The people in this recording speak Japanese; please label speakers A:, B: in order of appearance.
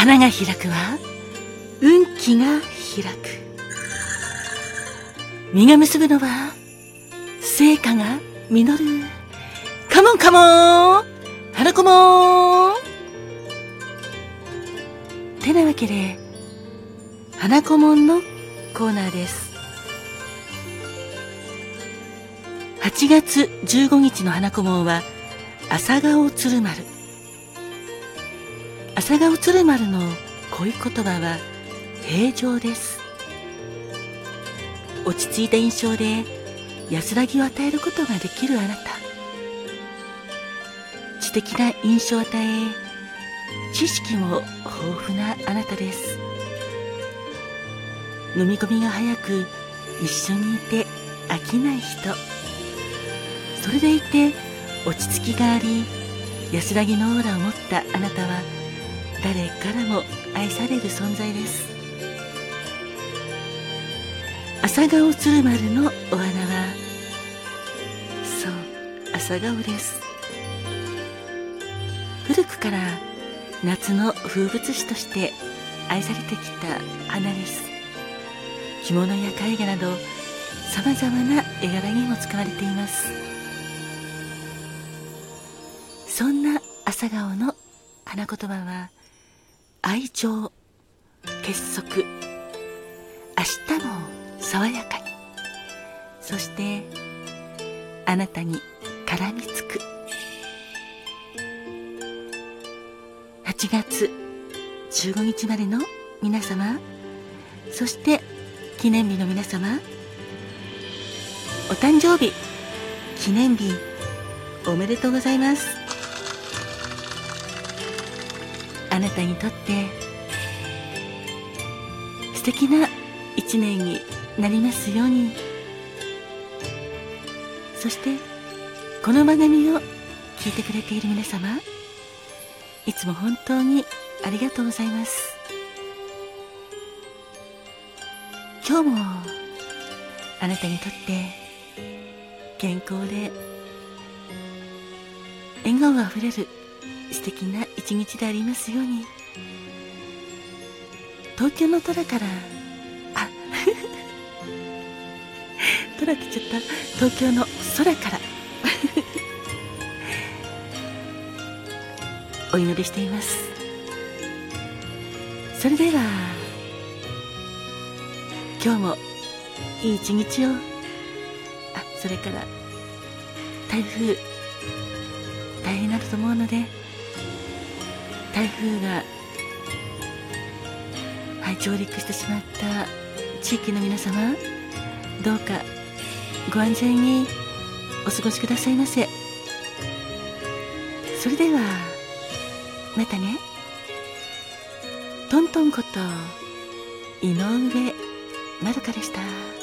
A: 花が開くは運気が開く。実が結ぶのは成果が実る。カモンカモン花子も。てなわけで花子もんのコーナーです。8月15日の花子門は朝顔鶴丸。朝顔鶴丸の恋言葉は平常です。落ち着いた印象で安らぎを与えることができるあなた。知的な印象を与え知識も豊富なあなたです。飲み込みが早く一緒にいて飽きない人。それでいて落ち着きがあり安らぎのオーラを持ったあなたは誰からも愛される存在です。朝顔鶴丸のお花はそう朝顔です。古くから夏の風物詩として愛されてきた花です。着物や絵画などさまざまな絵柄にも使われています。そんな朝顔の花言葉は愛情結束。明日も爽やかに。そしてあなたに絡みつく。8月15日までの皆様。そして記念日の皆様。お誕生日記念日おめでとうございます。あなたにとって素敵な一年になりますように。そしてこの番組を聞いてくれている皆様いつも本当にありがとうございます。今日もあなたにとって健康で笑顔あふれる素敵な一日でありますように。東京の空から。あ 空来ちゃった。東京の空から。お祈りしています。それでは今日もいい一日を。あそれから台風。大変になると思うので台風が、はい、上陸してしまった地域の皆様どうかご安全にお過ごしくださいませそれではまたねトントンこと井上まどかでした。